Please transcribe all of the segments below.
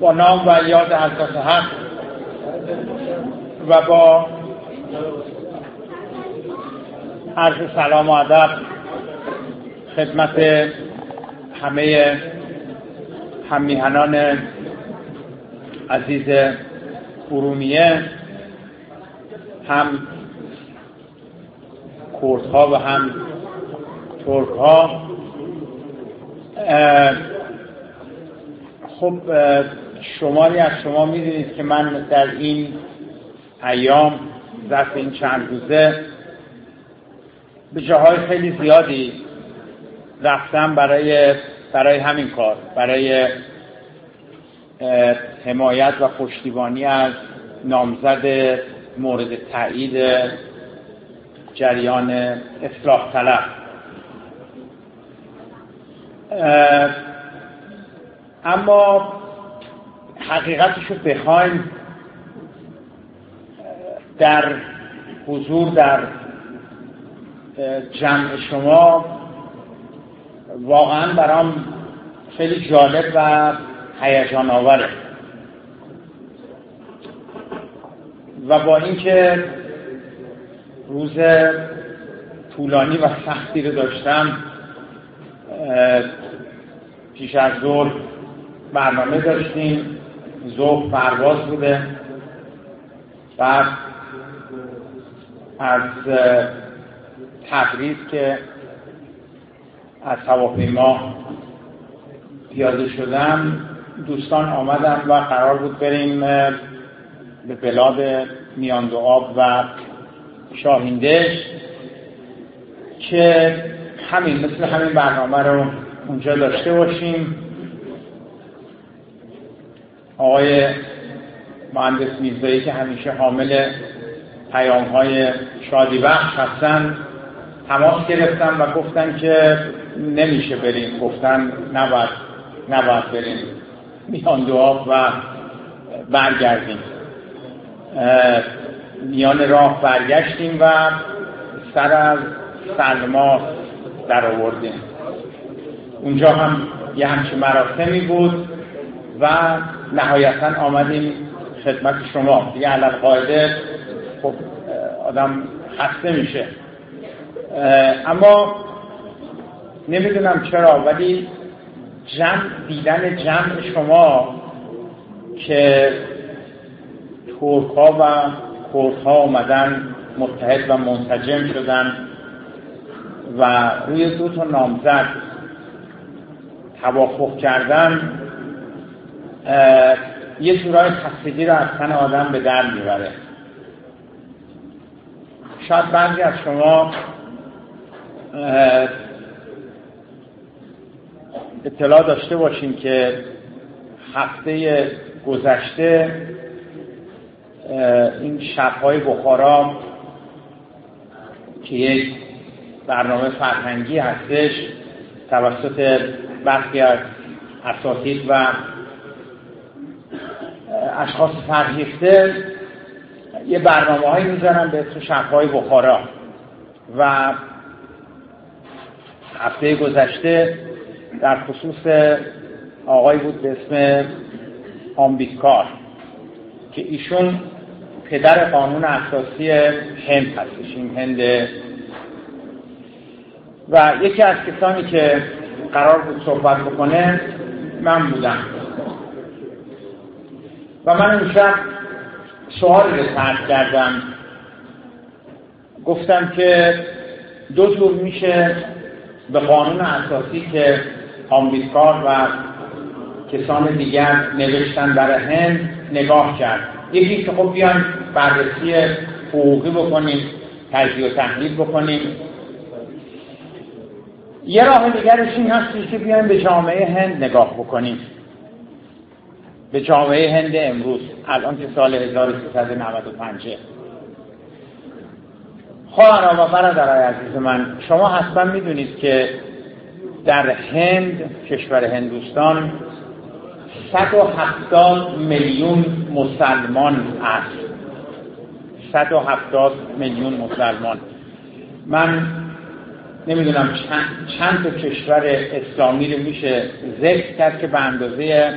با نام و یاد حضرت حق و با عرض سلام و ادب خدمت همه همیهنان عزیز ارومیه هم کردها و هم ترک ها خب شماری از شما می‌دونید که من در این ایام ظرف این چند روزه به جاهای خیلی زیادی رفتم برای برای همین کار برای حمایت و پشتیبانی از نامزد مورد تایید جریان اصلاح طلب. اما حقیقتش رو بخوایم در حضور در جمع شما واقعا برام خیلی جالب و هیجان آوره و با اینکه روز طولانی و سختی رو داشتم پیش از ظهر برنامه داشتیم. ظهر پرواز بوده. بعد از تبریز که از هواپیما پیاده شدم دوستان آمدن و قرار بود بریم به بلاد میاند آب و شاهیندش که همین مثل همین برنامه رو اونجا داشته باشیم. آقای مهندس میرزایی که همیشه حامل پیام های شادی بخش هستن تماس گرفتن و گفتن که نمیشه بریم. گفتن نباید نباید بریم. میان دعا و برگردیم. میان راه برگشتیم و سر از سلما در آوردیم اونجا هم یه همچین مراسمی بود و نهایتا آمدیم خدمت شما. دیگه علل قاعده خب آدم خسته میشه. اما نمی‌دونم چرا ولی جمع دیدن جمع شما که ترک ها و کرد ها آمدن متحد و منسجم شدن و روی دو تا نامزد توافق کردن یه جورای خستگی رو از تن آدم به در می‌بره. شاید بعضی از شما اطلاع داشته باشیم که هفته گذشته این شبهای بخارا که یک برنامه فرهنگی هستش توسط برخی از اساتید و اشخاص فرهیخته یه برنامه هایی می‌زنن به تو شبهای بخارا. و هفته گذشته در خصوص آقای بود به اسم آمبیکار که ایشون پدر قانون اساسی هند هستش این هند. و یکی از کسانی که قرار بود صحبت بکنه من بودم. و من اون شب سوالی رو کردم. گفتم که دو جور میشه به قانون اساسی که آمریکا و کسان دیگر نوشتن برای هند نگاه کرد. یکی که خب بیان بررسی حقوقی بکنیم تجزیه و تحلیل بکنیم. یه راه دیگرش این هست که بیایم به جامعه هند نگاه بکنیم. به جامعه هند امروز الان که سال 1395 خواهران و برادرای عزیز من شما حتما می‌دونید که در هند کشور هندوستان 170 میلیون مسلمان است. 170 میلیون مسلمان. من نمی‌دونم چند, چند تا کشور اسلامی رو میشه ذکر کرد که به اندازه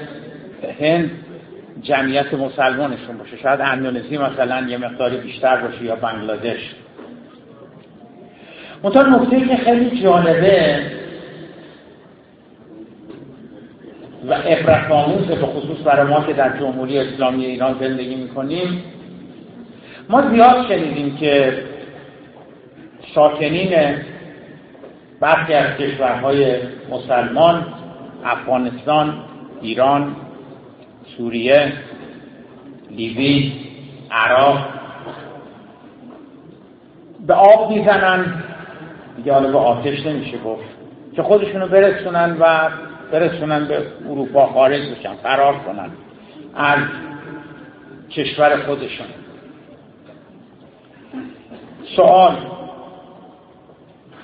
هند جمعیت مسلمانشون باشه. شاید اندونزی مثلا یه مقداری بیشتر باشه یا بنگلادش. منتها نکته که خیلی جالبه و عبرت آموزه به خصوص برای ما که در جمهوری اسلامی ایران زندگی می‌کنیم ما زیاد شنیدیم که ساکنین برخی از کشورهای مسلمان افغانستان ایران سوریه لیبی عراق. به آب می‌زنن. دیگه حالا به آتش نمیشه گفت. که خودشونو برسونن و برسونن به اروپا خارج بشن فرار کنن از کشور خودشون. سوال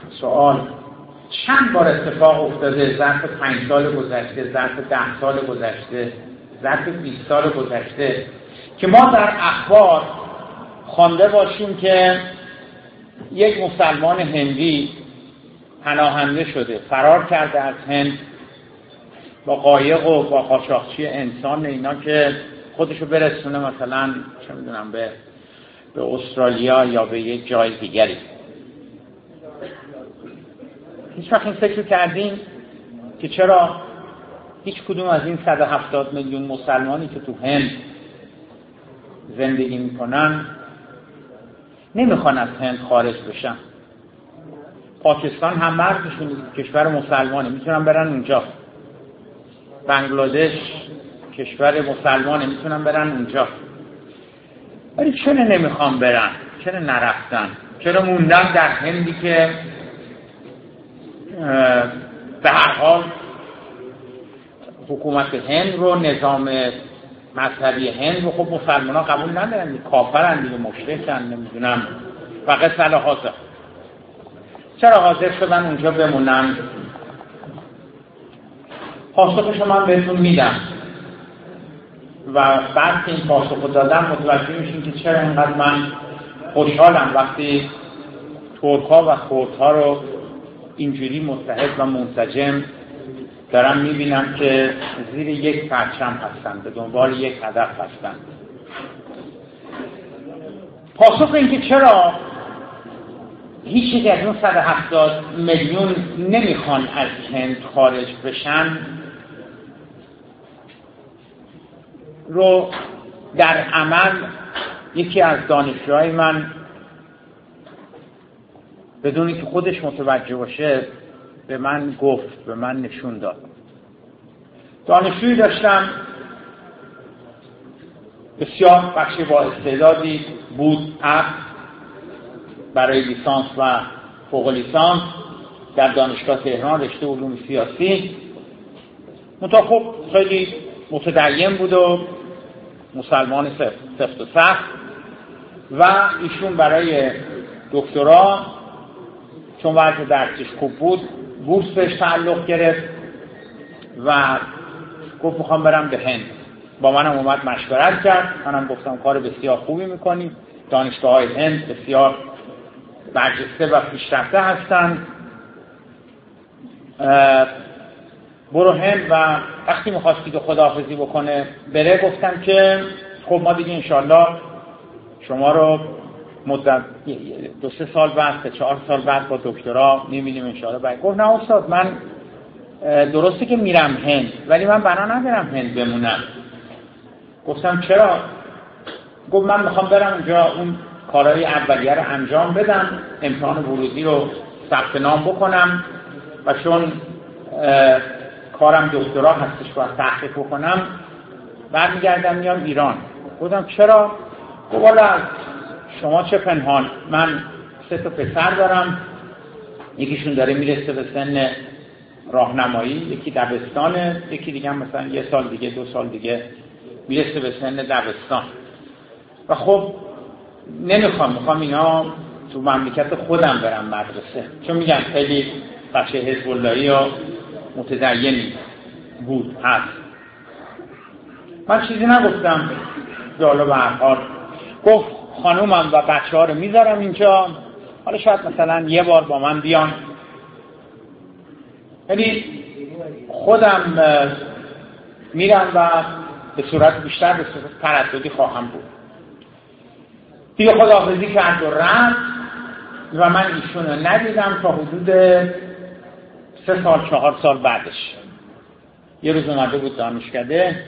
سوال. چند بار اتفاق افتاده؟ ظرف پنج سال گذشته ظرف ده سال گذشته؟ ظرف 20 سال گذشته که ما در اخبار خوانده باشیم که یک مسلمان هندی پناهنده شده فرار کرده از هند با قایق و با قاچاقچی انسان اینا که خودشو برسونه مثلا چه می‌دونم به به استرالیا یا به یک جای دیگری. هیچ وقت این فکر کردیم که چرا؟ هیچ کدوم از این 170 میلیون مسلمانی که تو هند زندگی می‌کنن نمی‌خوان از هند خارج بشن. پاکستان هم مرزشون کشور مسلمانه می‌تونن برن اونجا. بنگلادش کشور مسلمانه می‌تونن برن اونجا. ولی چرا نمی‌خوان برن؟ چرا نرفتن؟ چرا موندن در هندی که به هر حال حکومت هند رو نظام مذهبی هند رو خب مسلمان ها قبول ندارن کافرن دیگه مشرکن نمی‌دونم. و قصه حاضر چرا حاضر شدن؟ اونجا بمونن. پاسخش من بهتون میدم. و بعد که این پاسخ دادم متوجه میشین که چرا اینقدر من خوشحالم وقتی ترک و خورد ها رو اینجوری متحد و منسجم دارم می‌بینم که زیر یک پرچم هستند به دنبال یک هدف هستند پاسخ اینکه چرا هیچ از اون 170 میلیون نمی‌خوان از هند خارج بشن رو در عمل یکی از دانشجوهای من بدونی که خودش متوجه باشه به من گفت به من نشون داد. دانشجویی داشتم. بسیار بخشی با استعدادی بود اب برای لیسانس و فوق لیسانس در دانشگاه تهران رشته علوم سیاسی. منتها خب خیلی متدین بود و مسلمان سفت و سخت. و ایشون برای دکترا چون وضع درسش خوب بود بورس بهش تعلق گرفت و گفت می‌خوام برم به هند. با منم اومد مشورت کرد. منم گفتم کار بسیار خوبی می‌کنی. دانشگاه های هند بسیار برجسته و پیشرفته هستند برو هند و وقتی می‌خواستی که خداحافظی بکنه بره گفتم که خب ما دیگه انشالله شما رو مدت دو سه سال بعد سه چهار سال بعد با دکترا می‌بینیم انشاءالله. بعد گفت نه استاد من درسته که میرم هند ولی من بنا ندارم هند بمونم. گفتم چرا؟ گفت من می‌خوام برم اونجا اون کارهای اولیه رو انجام بدم امتحان ورودی رو ثبت نام بکنم و چون کارم دکترا هستش باید تحقیق بکنم. برمیگردم میام ایران. گفتم چرا؟ گفت شما چه پنهان؟ من سه تا پسر دارم. یکیشون داره می‌رسه به سن راهنمایی یکی دبستانه یکی دیگه مثلا یه سال دیگه دو سال دیگه می‌رسه به سن دبستان. و خب نمی‌خوام می‌خوام اینا تو مملکت خودم برم مدرسه. چون میگم خیلی بچه حزب اللهی و متدینی بود هست. من چیزی نگفتم جالب حال گفت خانومم و بچه ها رو می‌ذارم اینجا. حالا شاید مثلا یه بار با من بیان. یعنی خودم میرم و به صورت بیشتر به صورت ترددی خواهم بود. دیگه خداحافظی کرد و رفت و من ایشون رو ندیدم تا حدود سه سال چهار سال بعدش. یه روز اومده بود دانشکده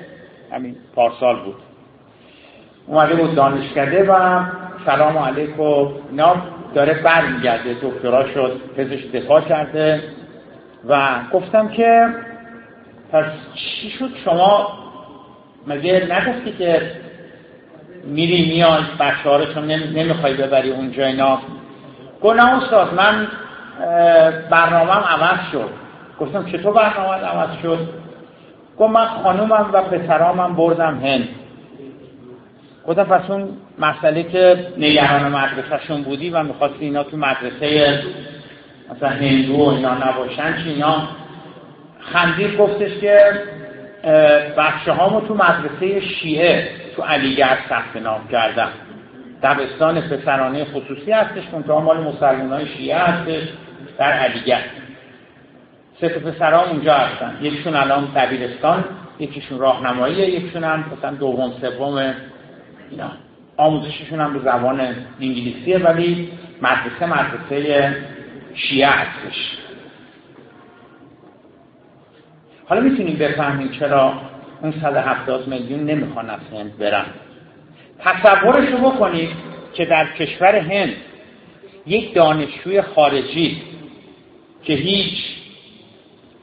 همین پارسال بود. اومده بود دانشکده و سلام علیکم. اینا داره برمیگرده دکترا شد پزشک دفاع کرده و گفتم که پس چی شد؟ شما مگه نگفتی که میری میای بچه ها رو نمی‌خوای ببری اونجا اینا؟ نه استاد من برنامهم عوض شد. گفتم چطور برنامه عوض شد؟ گفت من خانومم و پسرامم بردم هند. گفتم پس اون مسئله که نگران مدرسهشون بودی و می‌خواستی اینا تو مدرسه مثلا هندو و اینا نباشن چی اینا خندید گفتش که بچه هامو تو مدرسه شیعه تو علیگرد ثبت نام کردم دبستان پسرانه خصوصی هستش منتها مال مسلمان های شیعه هستش در علیگرد. سه تا پسرها اونجا هستن. یکیشون الان دبیرستان یکیشون راهنماییه یکیشون هم مثلا دوم سوم اینا. آموزششون هم به زبان انگلیسیه ولی مدرسه مدرسه شیعه هستش. حالا می‌تونیم بفهمیم چرا اون 170 میلیون نمی‌خوان از هند برن. تصورش رو بکنید که در کشور هند یک دانشجوی خارجی که هیچ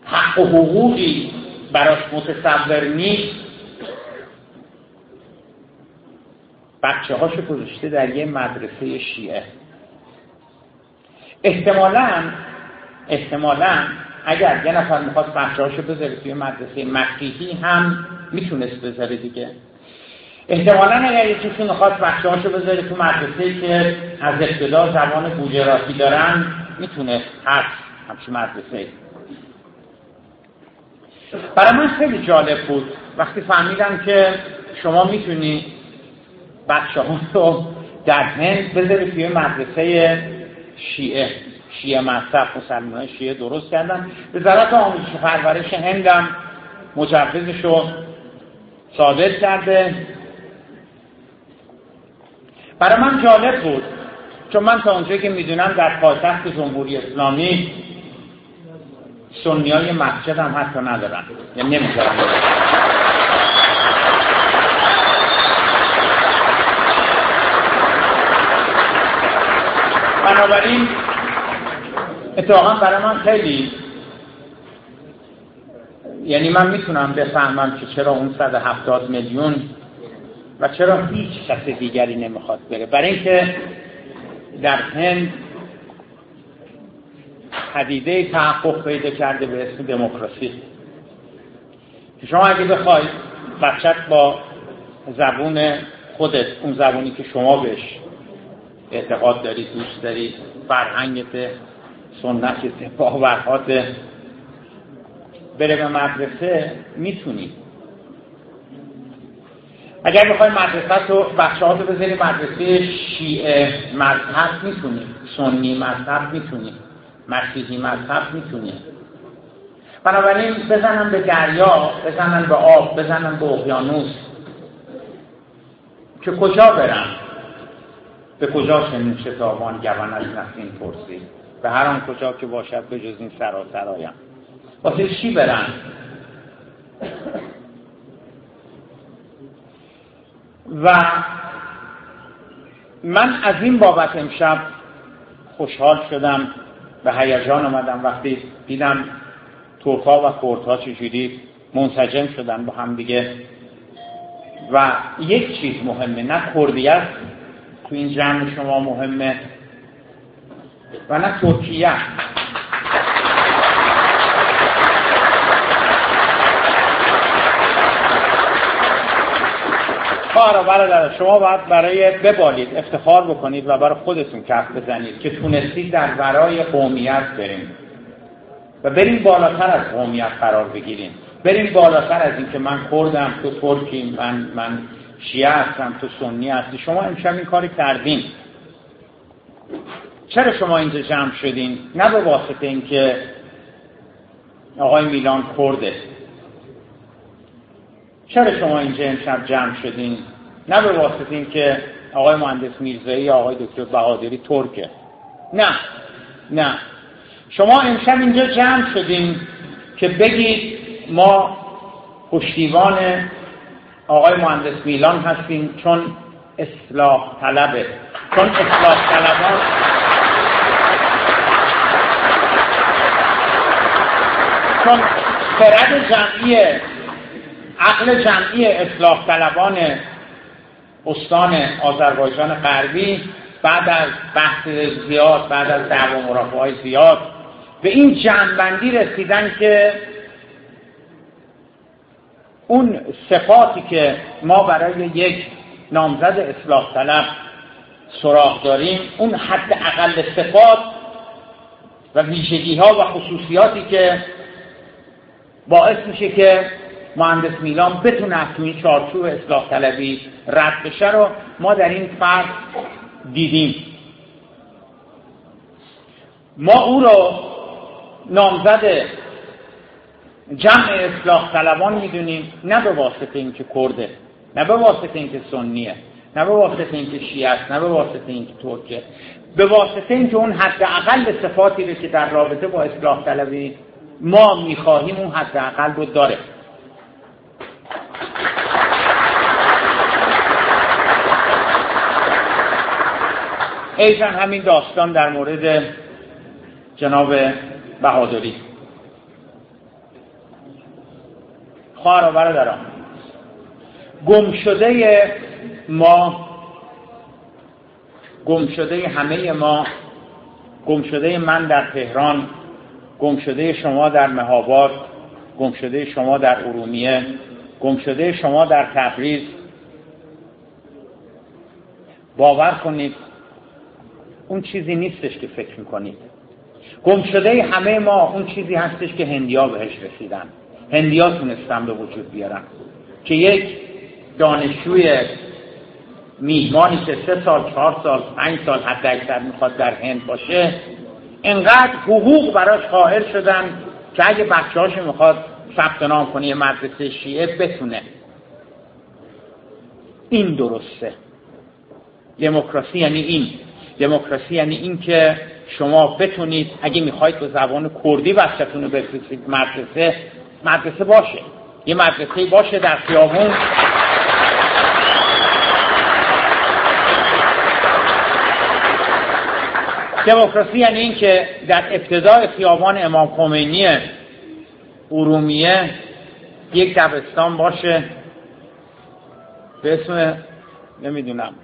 حق و حقوقی براش متصور نیست بچه هاشو گذاشته در یه مدرسه شیعه. احتمالا احتمالا اگر یه نفر می‌خواست بچه هاشو بذاره توی مدرسه مسیحی هم می‌تونست بذاره دیگه. احتمالا اگر یکیشون می‌خواست بچه هاشو بذاره تو مدرسه که از ابتدا زبان گوجراتی دارن می‌تونه هست همچون مدرسه برای من خیلی جالب بود. وقتی فهمیدم که شما می‌تونی بچه ها رو در هند بذاری توی مدرسه شیعه. شیعه مذهب مسلمان شیعه درست کردن. وزارت آموزش و پرورش هندم مجوزش رو صادر کرده. برای من جالب بود چون من تا اونجایی که می‌دونم در پایتخت جمهوری اسلامی سنی های مسجد هم حتی ندارن. یعنی نمی‌ذارن. بنابراین اتفاقا برای من خیلی یعنی من می‌تونم بفهمم که چرا اون 170 میلیون و چرا هیچ کس دیگری نمی‌خواد بره. برای اینکه در هند پدیده تحقق پیدا کرده به اسم دموکراسی. که شما اگه بخوای بچت با زبون خودت اون زبونی که شما بهش اعتقاد داری دوست داری فرهنگت سنتت باورهات. بره به مدرسه می‌تونی. اگر بخوای مدرسه تو ها رو بذاری مدرسه شیعه مذهب می‌تونی. سنی مذهب می‌تونی. مسیحی مذهب می‌تونی. بنابراین بزنن به دریا بزنن به آب بزنن به اقیانوس. که کجا برن؟ به کجا شنین شتابان گون از نسیم پرسی به هر آن کجا که باشد به جز این سراسرایم واسه چی برن؟ و من از این بابت امشب خوشحال شدم به هیجان آمدم. وقتی دیدم ترکا و کردها چجوری منسجم شدن با هم دیگه. و یک چیز مهمه نه کردیت تو این جمع شما مهمه و نه ترکیه. خواهر برادر شما باید برای ببالید افتخار بکنید و برای خودتون کف بزنید که تونستید در برای قومیت بریم. و بریم بالاتر از قومیت قرار بگیریم. بریم بالاتر از اینکه من خوردم تو ترکی من من شیعه هستم تو سنی هستی. شما امشب این کاری کردین. چرا شما اینجا جمع شدین؟ نه به واسطه اینکه آقای میلان کرده چرا شما اینجا امشب جمع شدین؟ نه به واسطه این که آقای مهندس میرزایی یا آقای دکتر بهادری ترکه. نه نه. شما امشب اینجا جمع شدین که بگید ما پشتیبان آقای مهندس میلان هستیم چون اصلاح طلبه. چون اصلاح طلبان چون خرد جمعی عقل جمعی اصلاح طلبان استان آذربایجان غربی بعد از بحث زیاد بعد از دعوا مرافعه های زیاد به این جنبندی رسیدن که اون صفاتی که ما برای یک نامزد اصلاح طلب سراغ داریم اون حد اقل صفات و ویژگی ها و خصوصیاتی که باعث میشه که مهندس میلان بتونه از این چارچوب اصلاح طلبی رد بشه رو ما در این فرد دیدیم. ما او رو نامزد جمع اصلاح طلبان می‌دونیم نه به واسطه اینکه کرده نه به واسطه اینکه سنیه نه به واسطه اینکه شیعه است نه به واسطه اینکه ترکه. به واسطه اینکه اون حد اقل صفاتی رو که در رابطه با اصلاح طلبی ما می‌خواهیم اون حد اقل رو داره. ایزن همین داستان در مورد جناب بهادری. خواهر و برادران. گم شده ما گم شده همه ما گم شده من در تهران گم شده شما در مهاباد گم شده شما در ارومیه گم شده شما در تبریز. باور کنید اون چیزی نیستش که فکر می‌کنید. گم شده همه ما اون چیزی هستش که هندیا بهش رسیدن. هندیا تونستن به وجود بیارن که یک دانشجوی میهمانی که سه سال چهار سال پنج سال حتی اکثر می‌خواد در هند باشه انقدر حقوق براش قائل شدن که اگه بچه می‌خواد ثبت نام کنه یه مدرسه شیعه بتونه. این درسته. دموکراسی یعنی این. دموکراسی یعنی این که شما بتونید اگه می‌خواید به زبان کردی بچه‌تون رو بفرستید مدرسه مدرسه باشه. یه مدرسه باشه در خیابون. دموکراسی یعنی این که در ابتدای خیابان امام خمینی ارومیه یک دبستان باشه. به اسم نمی‌دونم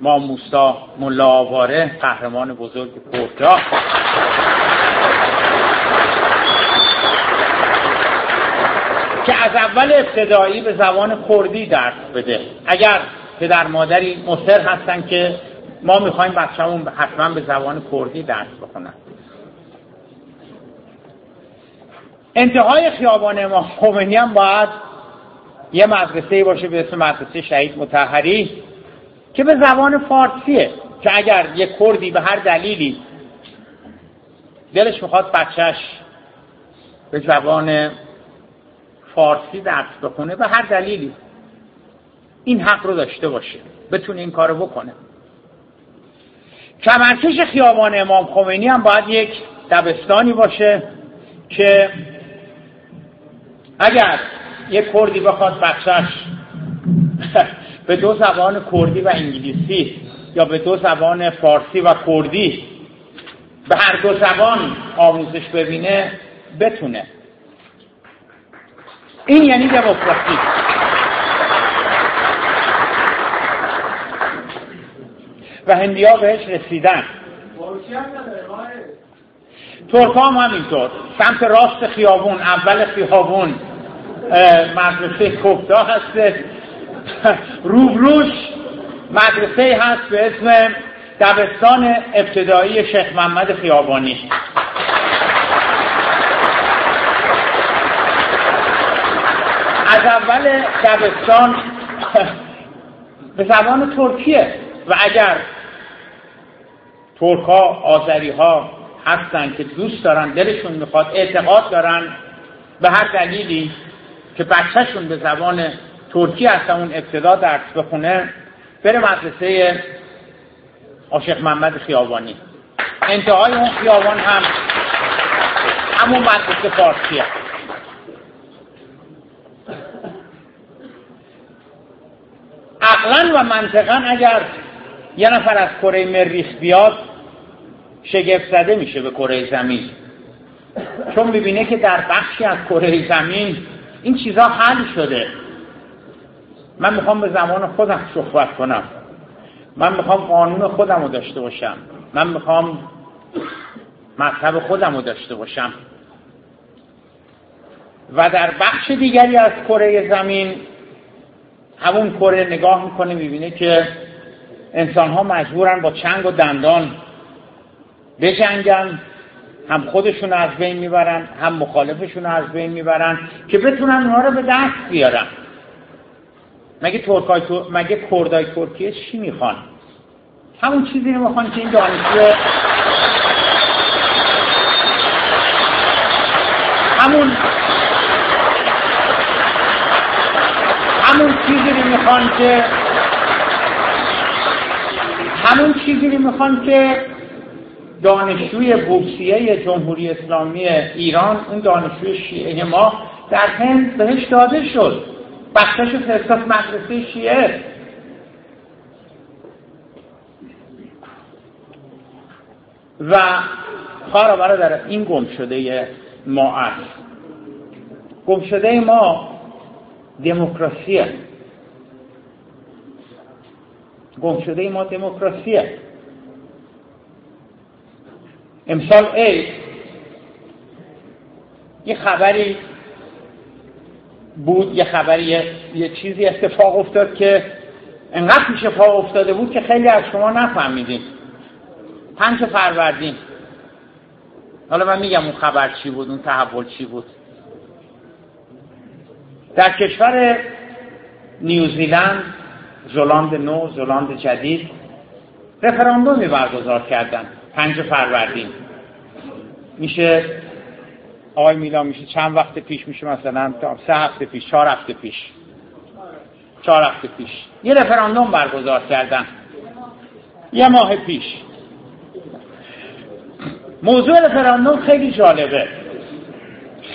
ما موسا ملا آواره قهرمان بزرگ پورجا که از اول ابتدایی به زبان کردی درس بده. اگر پدر مادری مصر هستن که ما می‌خوایم بچه‌مون حتما به زبان کردی درس بخونن. انتهای خیابان امام خمینی هم باید یه مدرسه باشه به اسم مدرسه شهید متحری که به زبان فارسیه که اگر یه کردی به هر دلیلی دلش می‌خواد بچهش به زبان فارسی درس بخونه به هر دلیلی. این حق رو داشته باشه. بتونه این کارو بکنه. کمرکش خیابان امام خمینی هم باید یک دبستانی باشه که اگر یک کردی بخواد بچهش به دو زبان کردی و انگلیسی یا به دو زبان فارسی و کردی به هر دو زبان آموزش ببینه بتونه. این یعنی دموکراسی و هندیا بهش رسیدن. ترک هم همینطور. سمت راست خیابون اول خیابون مدرسه کفتا هسته. روبروش مدرسه هست به اسم دبستان ابتدایی شیخ محمد خیابانی. از اول دبستان به زبان ترکیه و اگر ترک ها آذری ها هستن که دوست دارن دلشون می‌خواد اعتقاد دارن به هر دلیلی که بچهشون به زبان ترکی از اون ابتدا درس بخونه بره مدرسه عاشق محمد خیابانی. انتهای اون خیابان هم همون مدرسه فارسیه. عقلا و منطقا اگر یه نفر از کره مریخ بیاد شگفت زده میشه به کره زمین. چون می‌بینه که در بخشی از کره زمین این چیزها حل شده. من می‌خوام به زمان خودم صحبت کنم. من می‌خوام قانون خودم رو داشته باشم. من می‌خوام مذهب خودم رو داشته باشم. و در بخش دیگری از کره زمین همون کره نگاه می‌کنه می‌بینه که انسان ها مجبورن با چنگ و دندان بجنگن. هم خودشون از بین می‌برن هم مخالفشون از بین می‌برن که بتونن اونها رو به دست بیارن. مگه ترکای مگه کردای ترکیه چی می‌خوان؟ همون چیزی رو می‌خوان که این دانشجو همون همون چیزی می‌خوان که همون چیزی می‌خوان که دانشجوی بورسیه جمهوری اسلامی ایران اون دانشجوی شیعه ما در هند بهش داده شد. بخشش فرستاد مدرسه شیعه. و خواهر برادر این گم شده ما است. گم شده ما دموکراسیه گم شده ما دموکراسیه امسال ای یه خبری بود یه خبری یه, چیزی اتفاق افتاد که انقدر پیش پا افتاده بود که خیلی از شما نفهمیدین. پنج فروردین. حالا من میگم اون خبر چی بود اون تحول چی بود. در کشور نیوزیلند زلاند نو زلاند جدید رفراندومی برگزار کردن پنج فروردین. میشه آقای میلا میشه چند وقت پیش میشه مثلا سه هفته پیش چهار هفته پیش. چهار هفته پیش. یه رفراندوم برگزار کردن. یه ماه پیش. موضوع رفراندوم خیلی جالبه.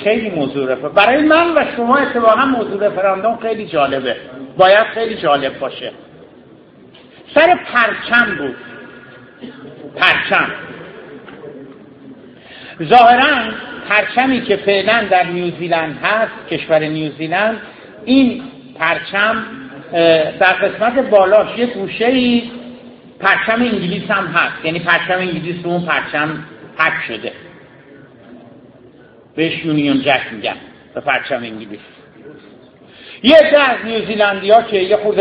خیلی موضوع برای من و شما اتفاقا موضوع رفراندوم خیلی جالبه. باید خیلی جالب باشه. سر پرچم بود. پرچم. ظاهرا پرچمی که فعلا در نیوزیلند هست کشور نیوزیلند این پرچم در قسمت بالاش یه گوشه ای پرچم انگلیس هم هست. یعنی پرچم انگلیس رو اون پرچم حک شده. بهش یونیون جک میگن. به پرچم انگلیس. یه عده از نیوزیلندی ها که یه خود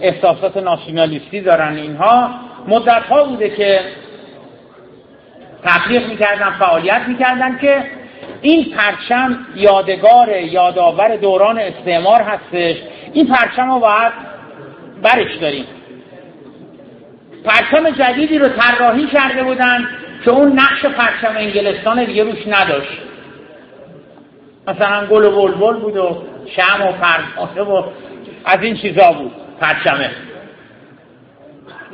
احساسات ناسیونالیستی دارن اینها مدت ها بوده که تبلیغ می‌کردن فعالیت می‌کردن که این پرچم یادگار یادآور دوران استعمار هستش. این پرچم رو باید برش داریم. پرچم جدیدی رو طراحی کرده بودن که اون نقش پرچم انگلستان دیگه روش نداشت. مثلا گل و بلبل بود و شم و پرمانه و از این چیزا بود پرچمه.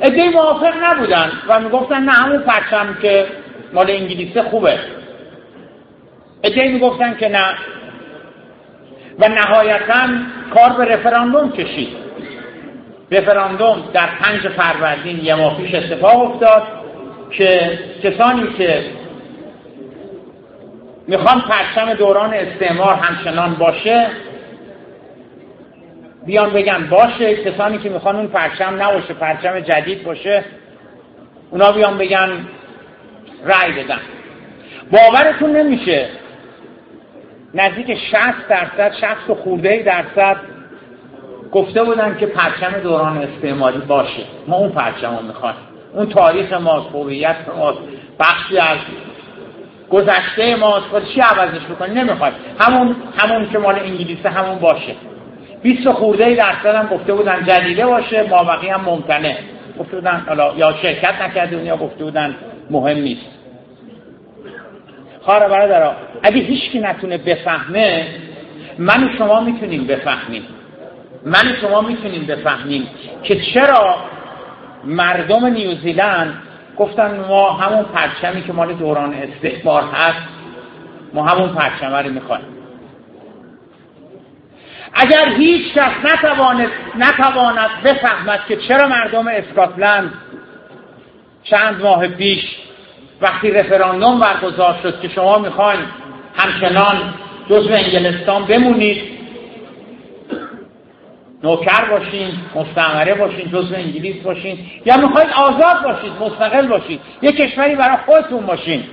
ادهی موافق نبودن و می‌گفتن نه همون پرچم که مال انگلیسه خوبه. ادهی می‌گفتن که نه. و نهایتا کار به رفراندوم کشید. رفراندوم در پنج فروردین یه ماه پیش اتفاق افتاد که کسانی که می‌خوان پرچم دوران استعمار همچنان باشه. بیان بگن باشه کسانی که می‌خوان اون پرچم نباشه پرچم جدید باشه اونا بیان بگن رأی بدن باورتون نمیشه. نزدیک 60 درصد 60 خورده درصد گفته بودن که پرچم دوران استعماری باشه. ما اون پرچم رو می‌خوایم. اون تاریخ ماست هویت ماست بخشی از گذشته ماست خود چی عوضش بکنی نمی‌خواد. همون همون که مال انگلیسه همون باشه. 20 خورده درصد هم گفته بودن جدیده باشه ما هم ممکنه. گفته بودن یا شرکت نکرده یا گفته بودن مهم نیست. خواهر برادرها اگه هیچکی نتونه بفهمه من و شما می‌تونیم بفهمیم. من و شما می‌تونیم بفهمیم که چرا مردم نیوزیلند گفتن ما همون پرچمی که مال دوران استعمار هست ما همون پرچمه رو می‌خوایم. اگر هیچ کس نتواند, نتواند بفهمد که چرا مردم اسکاتلند چند ماه پیش وقتی رفراندوم برگزار شد که شما می‌خواین همچنان جزو انگلستان بمونید نوکر باشین مستعمره باشین جزو انگلیس باشین یا می‌خواید آزاد باشید مستقل باشید یه کشوری برای خودتون باشین.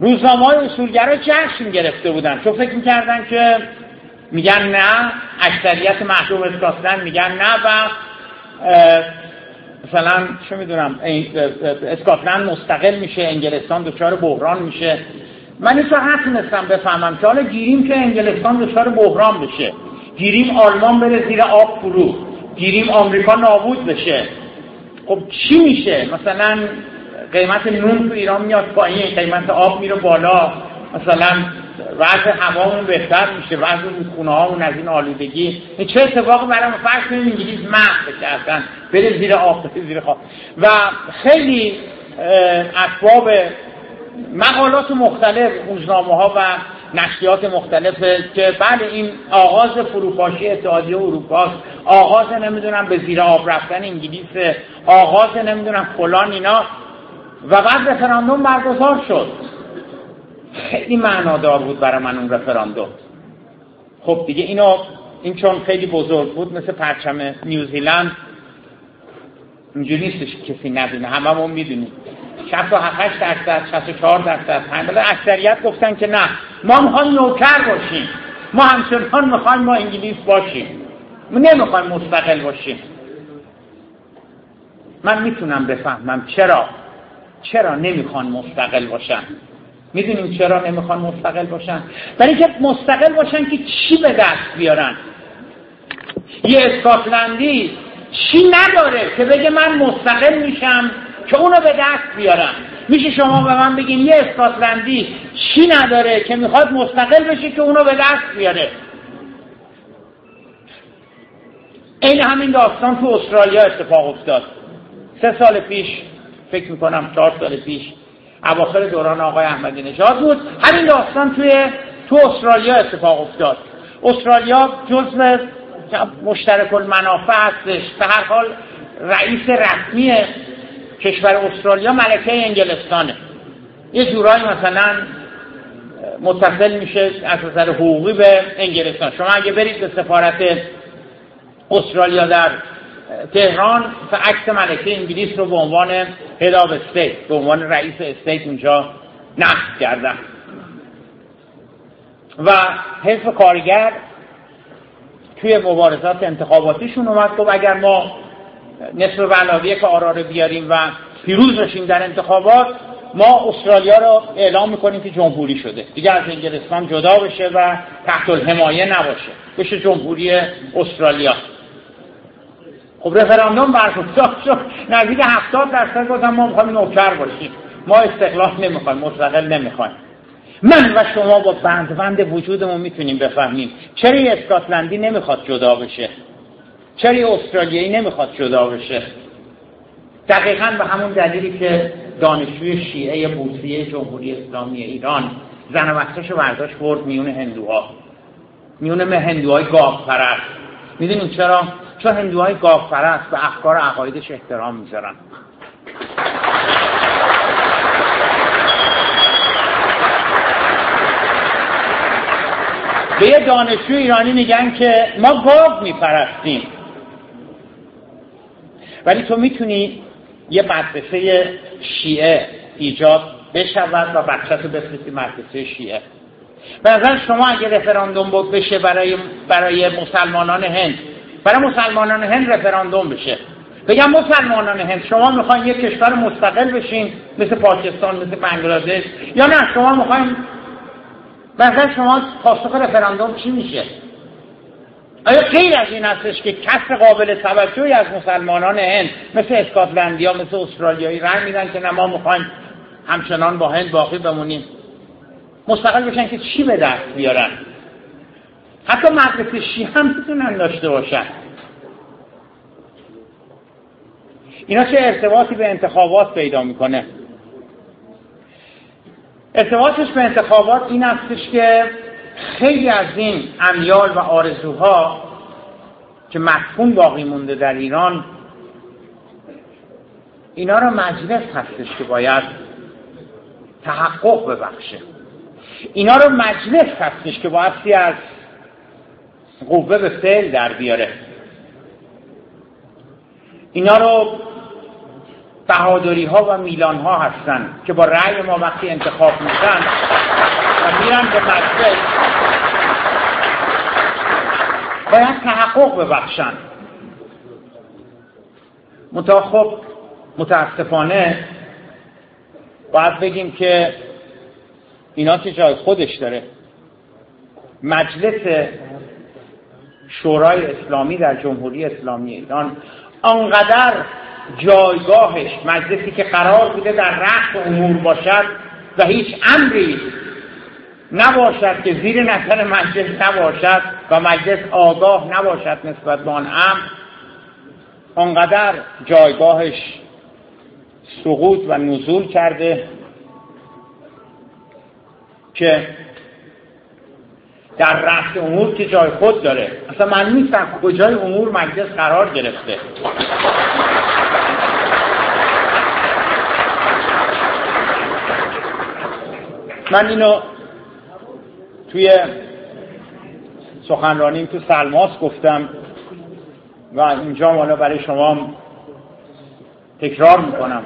روزنامه های اصولگرا جشن گرفته بودن. چون فکر می‌کردن که میگن نه اکثریت محروم اسکاتلند میگن نه و مثلا چه می‌دونم اسکاتلند مستقل میشه انگلستان دچار بحران میشه. من این نتونستم بفهمم که حالا گیریم که انگلستان دچار بحران بشه. گیریم آلمان بره زیر آب فرو. گیریم آمریکا نابود بشه. خب چی میشه؟ مثلا قیمت نون تو ایران میاد پایین قیمت آب میره بالا. مثلا وضع هوامون بهتر میشه وضع خونه هامون از این آلودگی. این چه اتفاقی برای فرض کنیم انگلیس محو بشه اصلا بره زیر آب زیر خواب. و خیلی اسباب مقالات مختلف روزنامه ها و نشریات مختلفه که بله این آغاز فروپاشی اتحادیه اروپا آغاز نمی‌دونم به زیر آب رفتن انگلیس. آغاز نمی‌دونم فلان اینا. و بعد رفراندوم برگزار شد. خیلی معنادار بود برای من اون رفراندوم. خب دیگه اینو این چون خیلی بزرگ بود مثل پرچم نیوزیلند. اینجوری نیستش کسی نبینه. همه ما می‌دونیم 67 درصد 64 درصد. اکثریت گفتن که نه. ما می‌خوایم نوکر باشیم. ما همچنان می‌خوایم ما انگلیس باشیم. ما نمی‌خوایم مستقل باشیم. من می‌تونم بفهمم چرا. چرا نمی‌خوان مستقل باشن؟ می‌دونیم چرا نمی‌خوان مستقل باشن؟ برای اینکه مستقل باشن که چی به دست بیارن؟ یه اسکاتلندی چی نداره که بگه من مستقل میشم که اونو به دست بیارم؟ میشه شما به من بگین یه اسکاتلندی چی نداره که می‌خواد مستقل بشه که اونو به دست بیاره؟ این همین داستان تو استرالیا اتفاق افتاد. سه سال پیش فکر می‌کنم چهار سال پیش اواخر دوران آقای احمدی نژاد بود. همین داستان توی تو استرالیا اتفاق افتاد. استرالیا جزء مشترک المنافع هستش. به هر حال رئیس رسمی کشور استرالیا ملکه انگلستانه. یه جورایی مثلا متصل میشه از نظر حقوقی به انگلستان. شما اگه برید به سفارت استرالیا در تهران و عکس ملکه انگلیس رو به عنوان هد استیت به عنوان رئیس استیت اونجا نقد کردن. و حزب کارگر توی مبارزات انتخاباتیشون اومد. گفت اگر ما نصف بلاویه که آرا بیاریم و پیروز بشیم در انتخابات ما استرالیا رو اعلام می‌کنیم که جمهوری شده. دیگه از انگلستان جدا بشه و تحت الحمایه نباشه. بشه جمهوری استرالیا. خب رفراندوم برگزار شد. نزدیک هفتاد درصد گفتن ما می‌خوایم نوکر باشیم. ما استقلال نمی‌خوایم مستقل نمی‌خوایم. من و شما با بند وجودمون می‌تونیم بفهمیم چرا اسکاتلندی نمی‌خواد جدا بشه. چرا استرالیایی نمی‌خواد جدا بشه؟ دقیقا به همون دلیلی که دانشجوی شیعه بوسیه جمهوری اسلامی ایران زن و برداشت برد میون هندوها. میون هندوهای گاف پرست می‌دونیم چرا؟ چون هندوهای گاف پرست به افکار عقایدش احترام می‌ذارن. به یه دانشجو ایرانی میگن که ما گاو میپرستیم. ولی تو می‌تونی یه مدرسه شیعه ایجاد بشود و بچه تو بفرستی مدرسه شیعه. به نظر شما اگه رفراندوم بود بشه برای, برای مسلمانان هند؟ برای مسلمانان هند رفراندوم بشه. بگم مسلمانان هند شما می‌خواین یک کشور مستقل بشین مثل پاکستان مثل بنگلادش یا نه؟ شما می‌خواین نظر شما پاسخ رفراندوم چی میشه؟ آیا غیر از این هستش که کس قابل توجهی از مسلمانان هند مثل اسکاتلندی ها مثل استرالیایی رنگ میدن که نه ما می‌خوایم همچنان با هند باقی بمونیم؟ مستقل بشن که چی به دست بیارن؟ حتی مدرسه شی هم می‌تونن داشته باشن. اینا چه ارتباطی به انتخابات پیدا می‌کنه؟ ارتباطش به انتخابات این استش که خیلی از این امیال و آرزوها که مدفون باقی مونده در ایران اینا را مجلس هستش که باید تحقق ببخشه. اینا رو مجلس هستش که بایستی از قوه به فعل در بیاره. اینا رو بهادری ها و میلان ها هستن که با رأی ما وقتی انتخاب میشن و میرن به مجلس باید تحقق ببخشن. متا خب متاسفانه باید بگیم که اینا که جای خودش داره. مجلس شورای اسلامی در جمهوری اسلامی ایران آنقدر جایگاهش مجلسی که قرار بوده در رأس امور باشد و هیچ امری نباشد که زیر نظر مجلس نباشد و مجلس آگاه نباشد نسبت به آن امر. آنقدر جایگاهش سقوط و نزول کرده که در رفت امور که جای خود داره. اصلا من نیستم کجای امور مجلس قرار گرفته. من اینو توی سخنرانیم تو سلماس گفتم و اینجا حالا برای شما تکرار می‌کنم.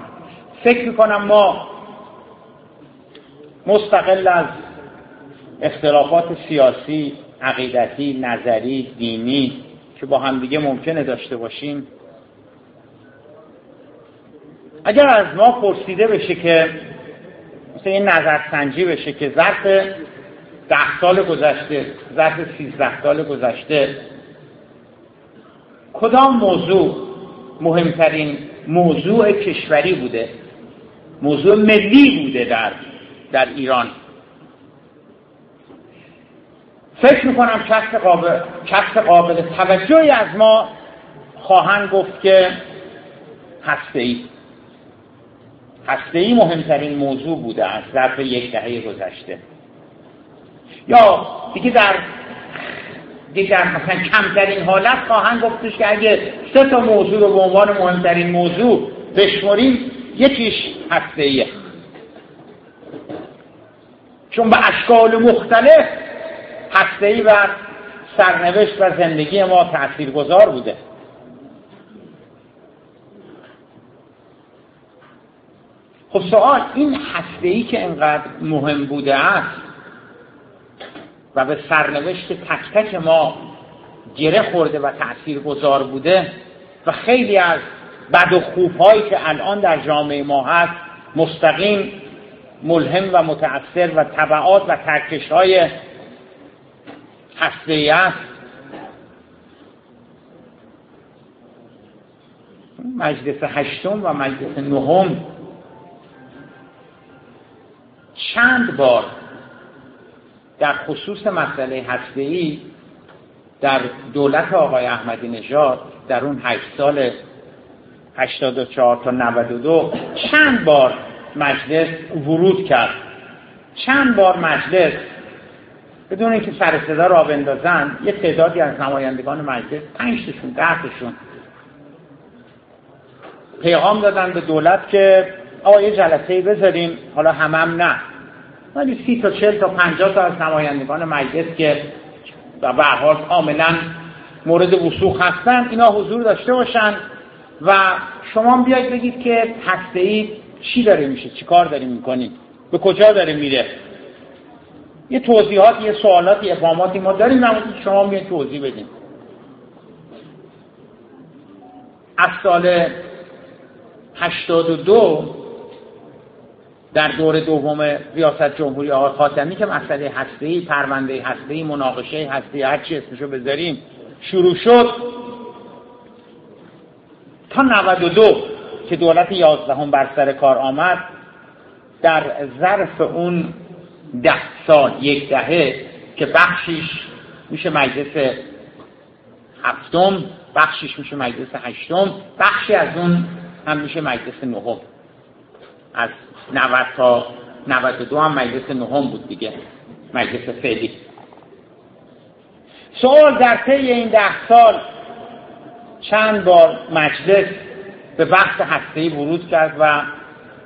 فکر می‌کنم ما مستقل از اختلافات سیاسی عقیدتی نظری دینی که با همدیگه ممکنه داشته باشیم اگر از ما پرسیده بشه که مثل این نظرسنجی بشه که ظرف ده سال گذشته ظرف سیزده سال گذشته. کدام موضوع مهمترین موضوع کشوری بوده؟ موضوع ملی بوده در در ایران. فکر می‌کنم کسب قابل, کسب قابل توجهی از ما خواهند گفت که هسته ای هسته ای مهمترین موضوع بوده از ظرف یک دهه گذشته. یا دیگه در دیگه در مثلا کمترین حالت خواهند گفتش که اگه سه تا موضوع رو به عنوان مهمترین موضوع بشمریم یکیش هسته چون به اشکال مختلف ای و سرنوشت و زندگی ما گذار بوده. خب سوال این ای که انقدر مهم بوده است و به سرنوشت تک تک ما گره خورده و گذار بوده و خیلی از بد و خوب هایی که الان در جامعه ما هست مستقیم ملهم و متأثر و طبعات و ترکش های هسته است. مجلس هشتم و مجلس نهم. چند بار در خصوص مسئله ای در دولت آقای احمدی نژاد در اون هشت سال 84 تا 92 چند بار مجلس ورود کرد. چند بار مجلس بدون اینکه سر صدا را بندازن یه تعدادی از نمایندگان مجلس پنج تاشون ده تاشون پیغام دادن به دولت که آقا یه جلسه بذاریم حالا همم نه. ولی سی تا چل تا پنجاه تا از نمایندگان مجلس که به حال کاملا مورد وسوخ هستن اینا حضور داشته باشن و شما بیاید بگید که هسته چی داره میشه چی کار داری می‌کنی به کجا داره میره؟ یه توضیحات یه سوالات یه افهاماتی ما داریم نمید شما بیاید توضیح بدیم از سال 82 در دور دوم ریاست جمهوری آقای خاتمی که مسئله هسته‌ای پرونده هسته‌ای مناقشه هسته‌ای هر چی اسمشو بذاریم شروع شد. تا 92 که دولت یازدهم بر سر کار آمد در ظرف اون ده سال یک دهه که بخشیش میشه مجلس هفتم بخشش میشه مجلس هشتم بخشی از اون هم میشه مجلس نهم. از 90 تا 92 هم مجلس نهم بود دیگه. مجلس فعلی. سوال در طی این ده سال چند بار مجلس به بحث هسته‌ای ورود کرد و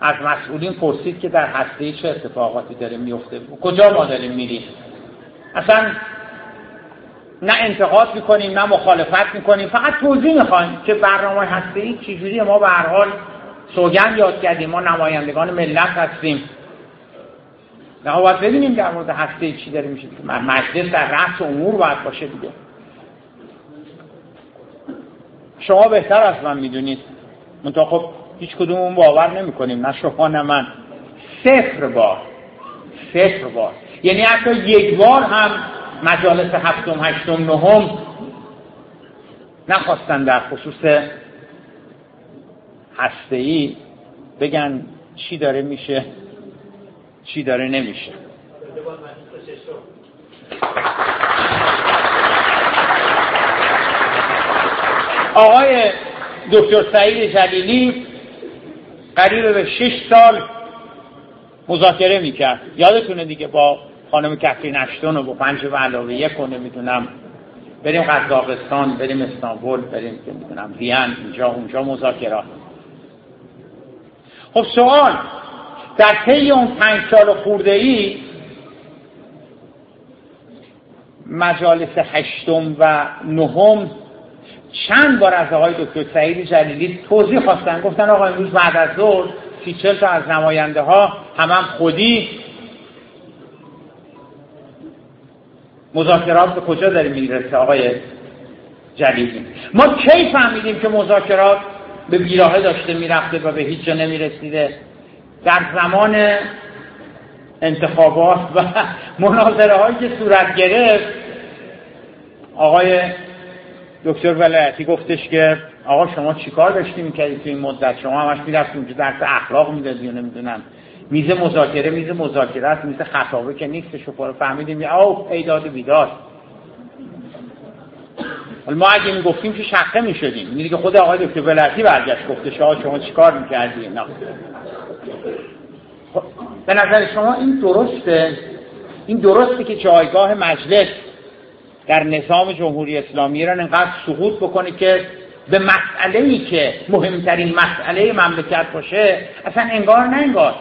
از مسئولین پرسید که در هسته چه اتفاقاتی داره میفته کجا ما داریم میریم؟ اصلا نه انتقاد می‌کنیم نه مخالفت می‌کنیم فقط توضیح می‌خوایم که برنامه هسته ای چجوری ما به هر حال سوگند یاد کردیم. ما نمایندگان ملت هستیم. نه باید ببینیم در مورد هسته چی داره میشه مجلس در رأس امور باید باشه دیگه. شما بهتر از من می‌دونید. منتها خب هیچ کدوم باور نمی کنیم نه شما نه من. صفر بار. صفر بار. یعنی حتی یک بار هم مجالس هفتم هشتم نهم نخواستن در خصوص هسته ای بگن چی داره میشه چی داره نمیشه. آقای دکتر سعید جلیلی قریب به شش سال مذاکره می‌کرد. یادتونه دیگه با خانم کفری نشتون و با پنج و علاوه یک و نمی‌دونم. بریم قزاقستان بریم استانبول بریم که می‌دونم وین اینجا اونجا مذاکرات. خب سوال در طی اون پنج سال خورده ای مجالس هشتم و نهم چند بار از آقای دکتر سعید جلیلی توضیح خواستن؟ گفتن آقا امروز بعد از ظهر سی تا از نماینده ها هم, هم خودی مذاکرات به کجا داره می‌رسه آقای جلیلی؟ ما کی فهمیدیم که مذاکرات به بیراهه داشته می‌رفته و به هیچ جا نمی‌رسیده. در زمان انتخابات و مناظره هایی که صورت گرفت آقای دکتر ولایتی گفتش که آقا شما چیکار داشتی می‌کردی تو این مدت؟ شما همش می‌رفتی اونجا درس اخلاق می‌دادی نمی‌دونم. میز مذاکره میز مذاکره است میز خطابه که نیستش. رو فهمیدیم. او ایداد بیداد. ما اگه می‌گفتیم که شقه می‌شدیم. می‌دونی که خود آقای دکتر ولایتی برگشت گفته شما شما چیکار می‌کردی نه. خب، به نظر شما این درسته؟ این درسته که جایگاه مجلس در نظام جمهوری اسلامی را انقدر سقوط بکنه که به مسئله ای که مهمترین مسئله مملکت باشه اصلا انگار نه انگار.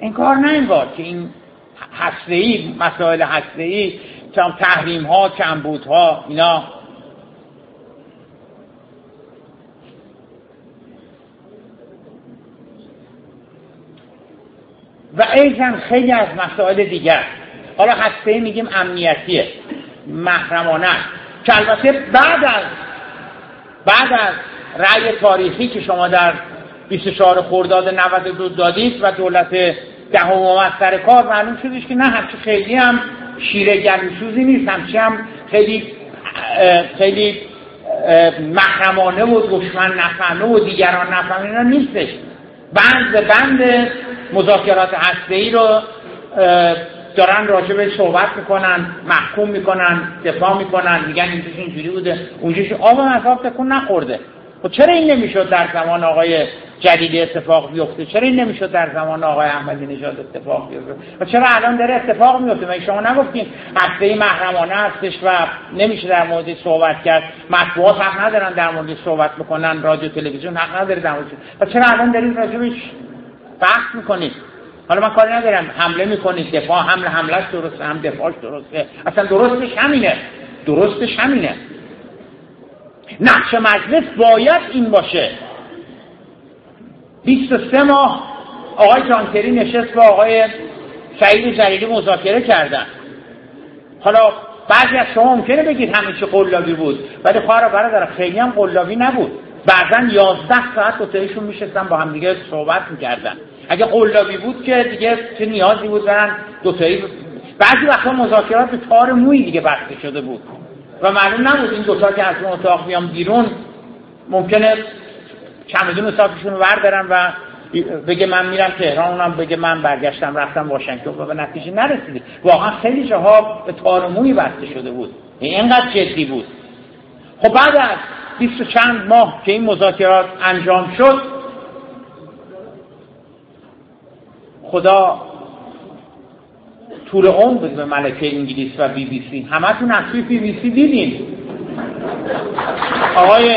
انگار نه انگار که این هسته ای مسائل هسته ای تحریم ها کمبود ها اینا و ایزن خیلی از مسائل دیگر. حالا هسته میگیم امنیتیه. محرمانه که البته بعد از بعد از رأی تاریخی که شما در 24 خرداد 92 دادید و دولت دهم آمد سر کار معلوم شدش که نه همچه خیلی هم شیره گلوسوزی نیست همچه هم خیلی خیلی محرمانه و دشمن نفهمه و دیگران نفهمه نیستش. بند به بند مذاکرات هسته ای رو دارن راجع صحبت می‌کنن محکوم می‌کنن دفاع می‌کنن میگن اینجوری اینجوری بوده اونجوری آب مصاب تکون نخورده. خب چرا این نمی‌شد در زمان آقای جدیدی اتفاق بیفته؟ چرا این نمی‌شد در زمان آقای احمدی نژاد اتفاق بیفته؟ و چرا الان داره اتفاق میفته مگه شما نگفتین هفته محرمانه هستش و نمیشه در مورد صحبت کرد؟ مطبوعات حق ندارن در مورد صحبت بکنن رادیو تلویزیون حق نداره در مورد و چرا الان دارین راجبش بحث می‌کنید. حالا من کاری ندارم حمله می‌کنید دفاع حمله حملش درسته هم دفاعش درسته. اصلا درستش همینه. درستش همینه. نقش مجلس باید این باشه. 23 ماه آقای جانکری نشست با آقای سعید جلیلی مذاکره کردن. حالا بعضی از شما ممکنه بگید همیشه قلابی بود. ولی خواهر برادر خیلی هم قلابی نبود. بعضا یازده ساعت دوتایشون میشستن با هم دیگه صحبت می‌کردن. اگه قلابی بود که دیگه چه نیازی بود برن دوتایی بعضی وقتا مذاکرات به تار موی دیگه بسته شده بود. و معلوم نبود این دوتا که از اون اتاق بیان بیرون ممکنه چمدون حسابشون رو بردارن و بگه من میرم تهران اونم بگه من برگشتم رفتم واشنگتن. و به نتیجه نرسیدیم واقعا خیلی جاها به تارمونی بسته شده بود. اینقدر جدی بود. خب بعد از بیست و چند ماه که این مذاکرات انجام شد خدا طول عمر به ملکه انگلیس و بی بی سی. تو توی بی بی سی دیدین. آقای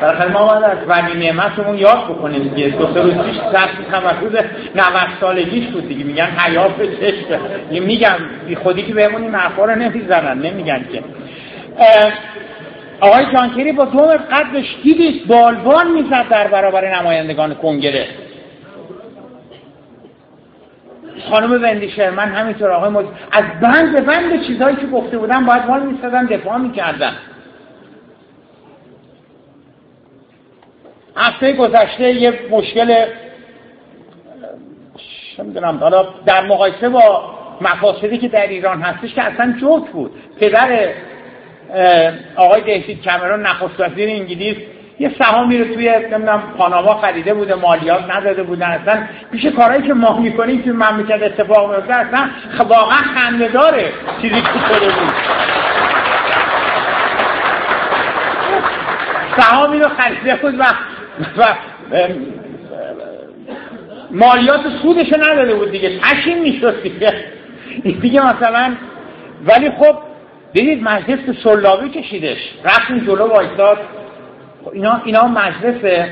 بالاخره ما باید از ولی نعمتمون یاد بکنیم دیگه. دو سه روز پیش سخت تمرکز 90 سالگیش بود دیگه. میگن حیات به چشم. میگم بی خودی که بهمون این حرفا رو نمی‌زنن. نمیگن که. آقای جانکری با دو قدرش دیدید بالبان می‌زد در برابر نمایندگان کنگره. خانم وندی شرمن همینطور آقای مد... از بند به بند چیزهایی که گفته بودن باید مال میستدن دفاع می‌کردن. هفته گذشته یه مشکل چه می‌دونم حالا در مقایسه با مفاسدی که در ایران هستش که اصلا جوک بود. پدر آقای دیوید کمرون نخست وزیر انگلیس یه سهامی رو توی نمی‌دونم پاناما خریده بوده مالیات نداده بودن اصلا. پیش کارهایی که ما می‌کنیم که مملکت اتفاق میفته اصلا واقعا خنده داره چیزی که شده بود. سهامی رو خریده بود و, و مالیات سودش نداده بود دیگه. تشین می‌شد دیگه. دیگه مثلا ولی خب دیدید مجلس سلابی کشیدش رفتیم جلو وایستاد اینا اینا مجلس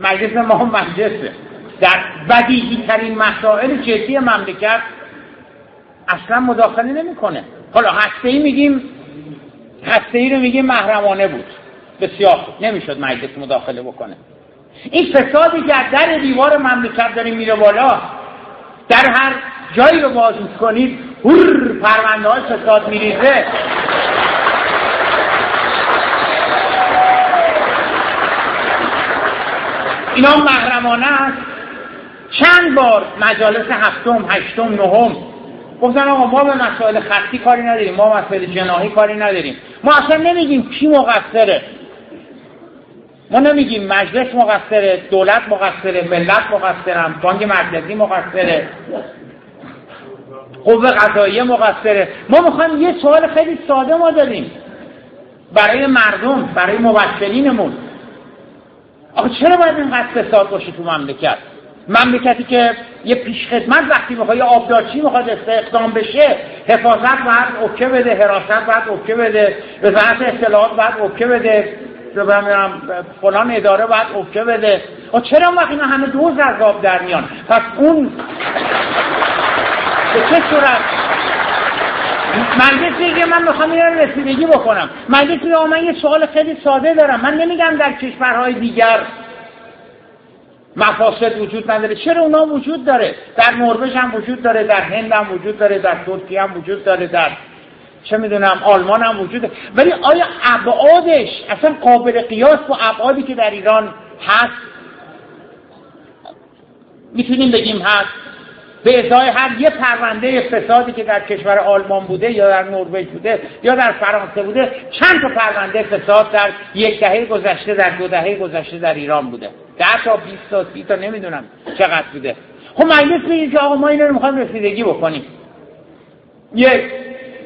مجلس ما مجلسه. در بدیهی ترین مسائل جدی مملکت اصلا مداخله نمی‌کنه. حالا هسته ای میگیم هسته ای رو میگیم محرمانه بود. بسیار نمی‌شد مجلس مداخله بکنه. این فسادی که در دیوار مملکت داریم میره بالا در هر جایی رو باز کنید هر پرونده های فساد میریزه. اینا محرمانه است چند بار مجالس هفتم هشتم نهم. گفتن آقا ما به مسائل خطی کاری نداریم ما مسائل جناحی کاری نداریم. ما اصلا نمیگیم کی مقصره. ما نمیگیم مجلس مقصره دولت مقصره ملت مقصرم بانک مرکزی مقصره. قوه قضاییه مقصره. ما می‌خوایم یه سوال خیلی ساده ما داریم. برای مردم برای مبشرینمون آخه چرا باید اینقدر فساد باشه تو مملکت؟ مملکتی که یه پیشخدمت وقتی می‌خواد یه آبدارچی می‌خواد استخدام بشه حفاظت باید اوکه بده حراست باید اوکه بده وزارت اطلاعات باید اوکه بده فلان اداره باید اوکه بده. و چرا وقتی همه دوز از آب در میان؟ پس اون به چه صورت؟ مجلس میگه من می‌خوام این رسیدگی بکنم. مجلس میگه من یه سوال خیلی ساده دارم. من نمیگم در کشورهای دیگر مفاسد وجود نداره. چرا اونا وجود داره؟ در نروژ هم وجود داره در هند هم وجود داره در ترکیه هم وجود داره در چه می‌دونم آلمان هم وجود داره. ولی آیا ابعادش اصلا قابل قیاس با ابعادی که در ایران هست می‌تونیم بگیم هست؟ به ازای هر یه پرونده فسادی که در کشور آلمان بوده یا در نروژ بوده یا در فرانسه بوده چند تا پرونده فساد در یک دهه گذشته در دو دهه گذشته در ایران بوده. ده تا 20 تا 30 تا نمی‌دونم چقدر بوده. خب مجلس میگه که آقا ما اینا رو می‌خوایم رسیدگی بکنیم. یک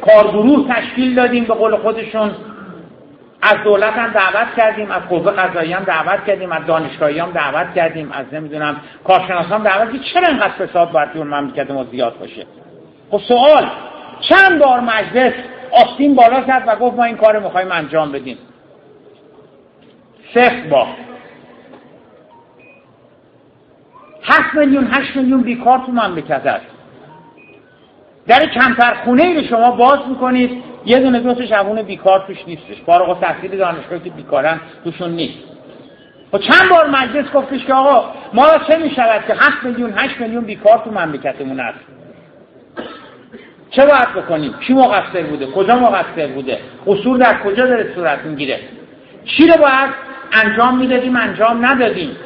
کارگروه تشکیل دادیم به قول خودشون. از دولت هم دعوت کردیم از قوه قضایی هم دعوت کردیم از دانشگاهی هم دعوت کردیم از نمی‌دونم کارشناس هم دعوت کردیم. چرا اینقدر فساد باید اون مملکت ما زیاد باشه؟ خب سوال چند بار مجلس آستین بالا زد و گفت ما این کار می‌خوایم انجام بدیم؟ صفر با هفت میلیون هشت میلیون بیکار تو مملکت هست در کمتر خونه ای شما باز می‌کنید. یه دونه دو جوون بیکار توش نیستش. فارغ التحصیل دانشگاهی که بیکارن توشون نیست. و خب چند بار مجلس گفتش که آقا ما چه می‌شود که 7 میلیون 8 میلیون بیکار تو مملکتمون هست؟ چه باید بکنیم؟ کی مقصر بوده؟ کجا مقصر بوده؟ اصول در کجا داره صورت می‌گیره؟ چی رو باید انجام می‌دادیم انجام ندادیم؟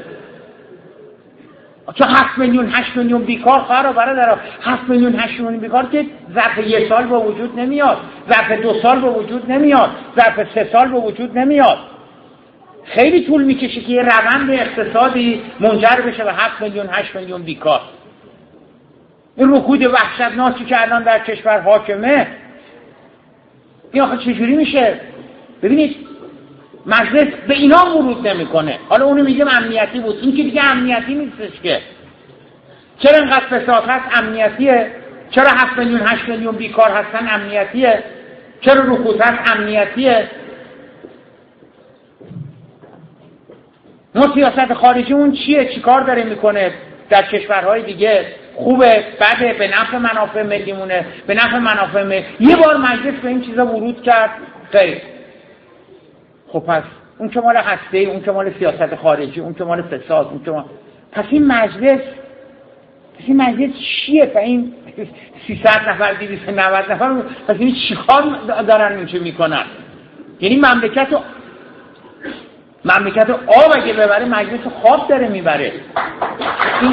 چون هفت میلیون هشت میلیون بیکار خواهر برادر هفت میلیون هشت میلیون بیکار که ظرف یک سال به وجود نمیاد. ظرف دو سال به وجود نمیاد. ظرف سه سال به وجود نمیاد. خیلی طول می‌کشه که یه روند اقتصادی منجر بشه به 7 میلیون 8 میلیون بیکار. این رکود وحشتناکی که الان در کشور حاکمه. این آخه چجوری میشه؟ ببینید مجلس به اینا ورود نمی‌کنه. حالا اونو میگم امنیتی بود. این که دیگه امنیتی نیستش که. چرا اینقدر فساد هست؟ امنیتیه. چرا 7 میلیون 8 میلیون بیکار هستن؟ امنیتیه. چرا رکود هست؟ امنیتیه. ما سیاست خارجی اون چیه؟ چیکار داره می‌کنه؟ در کشورهای دیگه. خوبه بده به نفع منافع ملیمونه به نفع منافع ملی یه بار مجلس به این چیزا ورود کرد. خیر خب پس اون که مال هسته اون که مال سیاست خارجی اون که مال فساد اون که مال... پس این مجلس پس این مجلس چیه؟ پس این 300 نفر 290 نفر پس این چیکار دارن اینچه می‌کنن؟ یعنی مملکت مملکت آب اگه ببره مجلس خواب داره می‌بره. این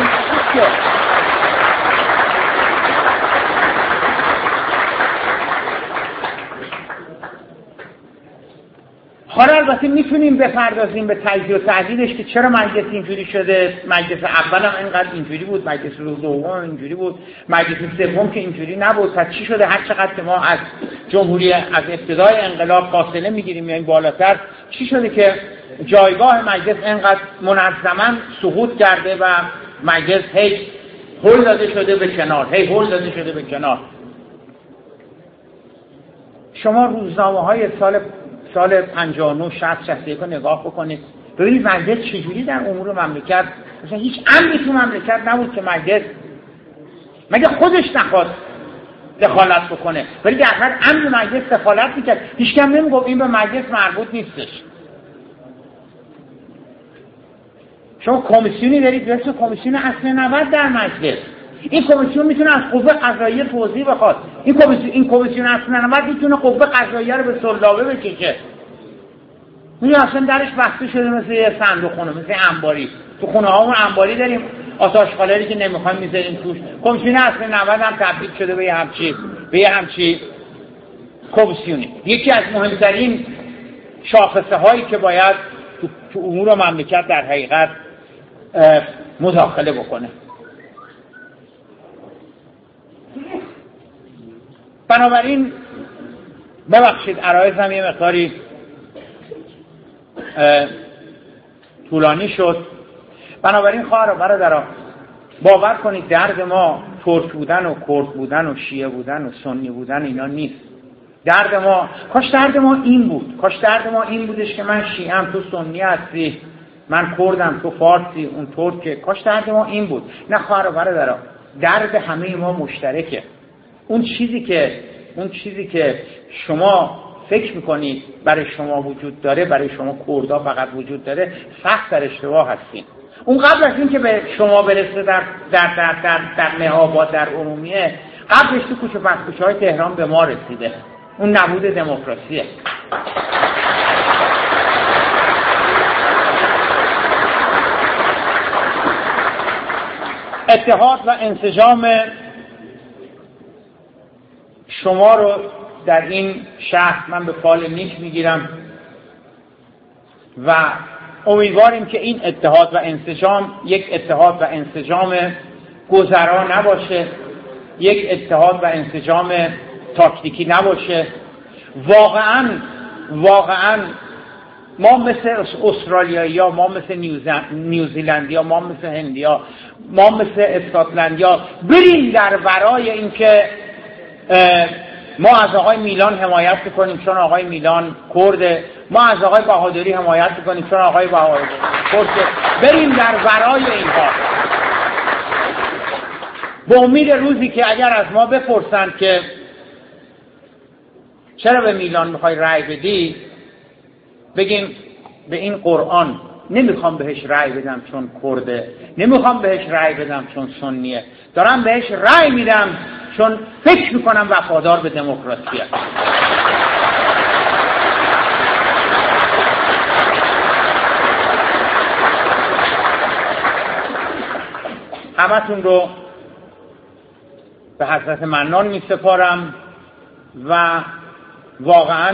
حالا البته می‌تونیم بپردازیم به تجزیه و تحلیلش که چرا مجلس اینجوری شده؟ مجلس اول هم اینقدر اینجوری بود مجلس دوم اینجوری بود مجلس سوم که اینجوری نبود. پس چی شده؟ هر چقدر ما از جمهوری از ابتدای انقلاب فاصله می‌گیریم یعنی بالاتر چی شده که جایگاه مجلس اینقدر منظما سقوط کرده و مجلس هی هل داده شده به کنار هی هل داده شده به کنار؟ شما روزنامه های سال سال 59 60 61 رو نگاه بکنید. ببینید مجلس چجوری در امور مملکت مثلا هیچ امری تو مملکت نبود که مجلس مگه خودش نخواد دخالت بکنه. ولی در هر امر مجلس دخالت می‌کرد. هیچ کم نمی‌گفت این به مجلس مربوط نیستش. شما کمیسیونی دارید اسم کمیسیون اصل 90 در مجلس. این کمیسیون می‌تونه از قوه قضاییه توضیح بخواد. این کمیسیون این کمیسیون اصل 90 می‌تونه قوه قضاییه رو به سلابه بکشه. این اصلا درش بسته شده مثل یه صندوق خونه مثل انباری. تو خونه هامون انباری داریم. آتاش خالری که نمی‌خوایم می‌ذاریم توش. کمیسیون اصل 90 هم تبدیل شده به یه همچی به یه همچی کمیسیونی. یکی از مهمترین شاخصه هایی که باید تو, تو امور مملکت در حقیقت مداخله بکنه. بنابراین ببخشید عرایزم یه مقداری طولانی شد. بنابراین خواهر و برادران باور کنید درد ما ترک بودن و کرد بودن و شیعه بودن و سنی بودن اینا نیست. درد ما کاش درد ما این بود. کاش درد ما این بودش که من شیعم تو سنی هستی من کردم تو فارسی اون ترکه. کاش درد ما این بود. نه خواهر و برادران درد همه ما مشترکه. اون چیزی که اون چیزی که شما فکر می‌کنید برای شما وجود داره برای شما کردا فقط وجود داره سخت در اشتباه هستین. اون قبل از اینکه به شما برسه در در در در, در مهاباد در عمومیه قبلش تو کوچه پس های تهران به ما رسیده. اون نبود دموکراسیه. اتحاد و انسجام شما رو در این شهر من به فال نیک می‌گیرم و امیدواریم که این اتحاد و انسجام یک اتحاد و انسجام گذرا نباشه یک اتحاد و انسجام تاکتیکی نباشه. واقعا واقعا ما مثل استرالیایی ها ما مثل نیوزیلندی ما مثل هندی ها ما مثل اسکاتلندی ها بریم در ورای اینکه ما از آقای میلان حمایت کنیم چون آقای میلان کرده. ما از آقای بهادری حمایت کنیم چون آقای بهادری کرده. بریم در ورای اینها. به امید روزی که اگر از ما بپرسند که چرا به میلان می‌خوای رأی بدی بگیم به این قرآن نمی‌خوام بهش رأی بدم چون کرده. نمی‌خوام بهش رأی بدم چون سنیه. دارم بهش رأی میدم چون فکر می‌کنم وفادار به دموکراسی است. همتون رو به حضرت منان می سپارم و واقعا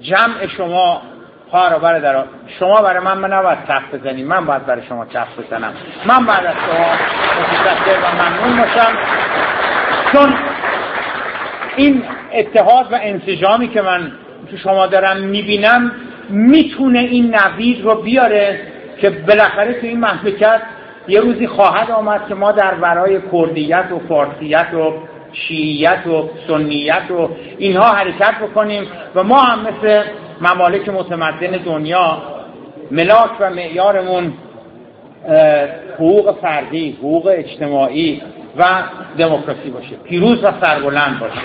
جمع شما خواهر و برادر شما برای من من نباید کف بزنید من باید برای شما کف بزنم. من بعد از شما متشکر و ممنون باشم. چون این اتحاد و انسجامی که من تو شما دارم می‌بینم می‌تونه این نوید رو بیاره که بالاخره تو این مملکت یه روزی خواهد آمد که ما در برای کردیت و فارسیت و شیعیت و سنیت و اینها حرکت بکنیم و ما هم مثل ممالک متمدن دنیا ملاک و معیارمون حقوق فردی، حقوق اجتماعی و دموکراسی باشه. پیروز و سربلند باشه.